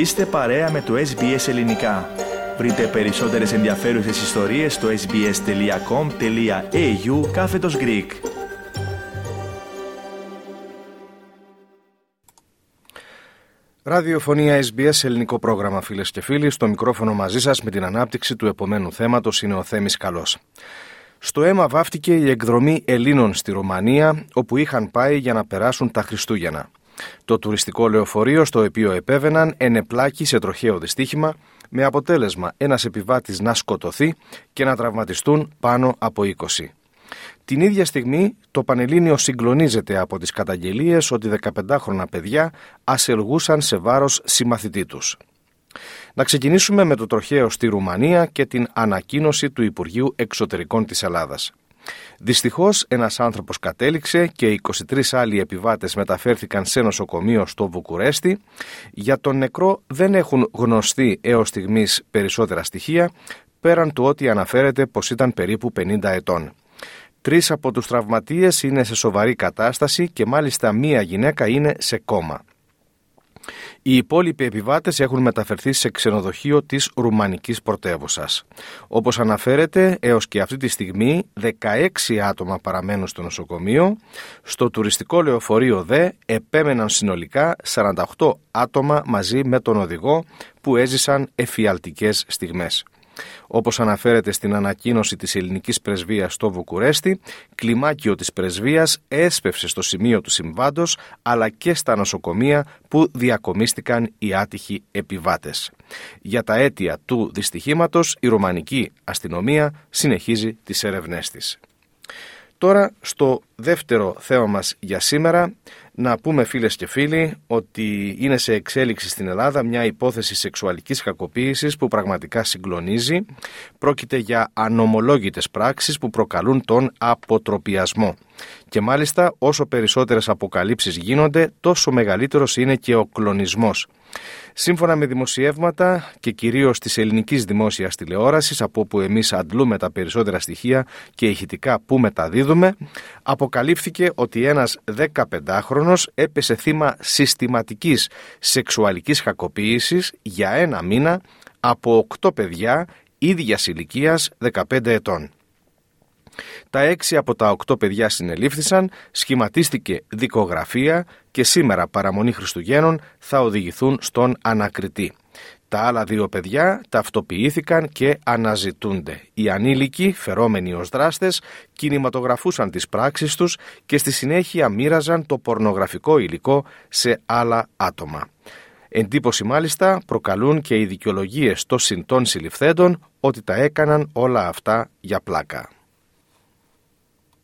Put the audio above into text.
Είστε παρέα με το SBS Ελληνικά. Βρείτε περισσότερες ενδιαφέρουσες ιστορίες στο sbs.com.au κάθετος Greek. Ραδιοφωνία SBS, ελληνικό πρόγραμμα φίλες και φίλοι. Στο μικρόφωνο μαζί σας με την ανάπτυξη του επομένου θέματος είναι ο Θέμης Καλός. Στο αίμα βάφτηκε η εκδρομή Ελλήνων στη Ρουμανία, όπου είχαν πάει για να περάσουν τα Χριστούγεννα. Το τουριστικό λεωφορείο στο οποίο επέβαιναν ενεπλάκη σε τροχαίο δυστύχημα, με αποτέλεσμα ένας επιβάτης να σκοτωθεί και να τραυματιστούν πάνω από 20. Την ίδια στιγμή το Πανελλήνιο συγκλονίζεται από τις καταγγελίες ότι 15χρονα παιδιά ασελγούσαν σε βάρος συμμαθητή τους. Να ξεκινήσουμε με το τροχαίο στη Ρουμανία και την ανακοίνωση του Υπουργείου Εξωτερικών της Ελλάδας. Δυστυχώς ένας άνθρωπος κατέληξε και 23 άλλοι επιβάτες μεταφέρθηκαν σε νοσοκομείο στο Βουκουρέστι. Για τον νεκρό δεν έχουν γνωστεί έως στιγμής περισσότερα στοιχεία, πέραν του ότι αναφέρεται πως ήταν περίπου 50 ετών. Τρεις από τους τραυματίες είναι σε σοβαρή κατάσταση και μάλιστα μία γυναίκα είναι σε κόμμα. Οι υπόλοιποι επιβάτες έχουν μεταφερθεί σε ξενοδοχείο της Ρουμανικής πρωτεύουσας. Όπως αναφέρεται, έως και αυτή τη στιγμή 16 άτομα παραμένουν στο νοσοκομείο. Στο τουριστικό λεωφορείο ΔΕ επέμεναν συνολικά 48 άτομα μαζί με τον οδηγό που έζησαν εφιαλτικές στιγμές. Όπως αναφέρεται στην ανακοίνωση της ελληνικής πρεσβείας στο Βουκουρέστι, κλιμάκιο της πρεσβείας έσπευσε στο σημείο του συμβάντος αλλά και στα νοσοκομεία που διακομίστηκαν οι άτυχοι επιβάτες. Για τα αίτια του δυστυχήματος η ρωμανική αστυνομία συνεχίζει τις ερευνές της. Τώρα στο δεύτερο θέμα μας για σήμερα να πούμε φίλες και φίλοι ότι είναι σε εξέλιξη στην Ελλάδα μια υπόθεση σεξουαλικής κακοποίησης που πραγματικά συγκλονίζει. Πρόκειται για ανομολόγητες πράξεις που προκαλούν τον αποτροπιασμό. Και μάλιστα όσο περισσότερες αποκαλύψεις γίνονται τόσο μεγαλύτερος είναι και ο κλονισμός. Σύμφωνα με δημοσιεύματα και κυρίως της ελληνικής δημόσιας τηλεόρασης από όπου εμείς αντλούμε τα περισσότερα στοιχεία και ηχητικά που μεταδίδουμε αποκαλύφθηκε ότι ένας 15χρονος έπεσε θύμα συστηματικής σεξουαλικής κακοποίησης για ένα μήνα από 8 παιδιά ίδιας ηλικίας 15 ετών. Τα έξι από τα οκτώ παιδιά συνελήφθησαν, σχηματίστηκε δικογραφία και σήμερα παραμονή Χριστουγέννων θα οδηγηθούν στον ανακριτή. Τα άλλα δύο παιδιά ταυτοποιήθηκαν και αναζητούνται. Οι ανήλικοι, φερόμενοι ως δράστες, κινηματογραφούσαν τις πράξεις τους και στη συνέχεια μοίραζαν το πορνογραφικό υλικό σε άλλα άτομα. Εντύπωση μάλιστα προκαλούν και οι δικαιολογίες των συντών συλληφθέντων ότι τα έκαναν όλα αυτά για πλάκα.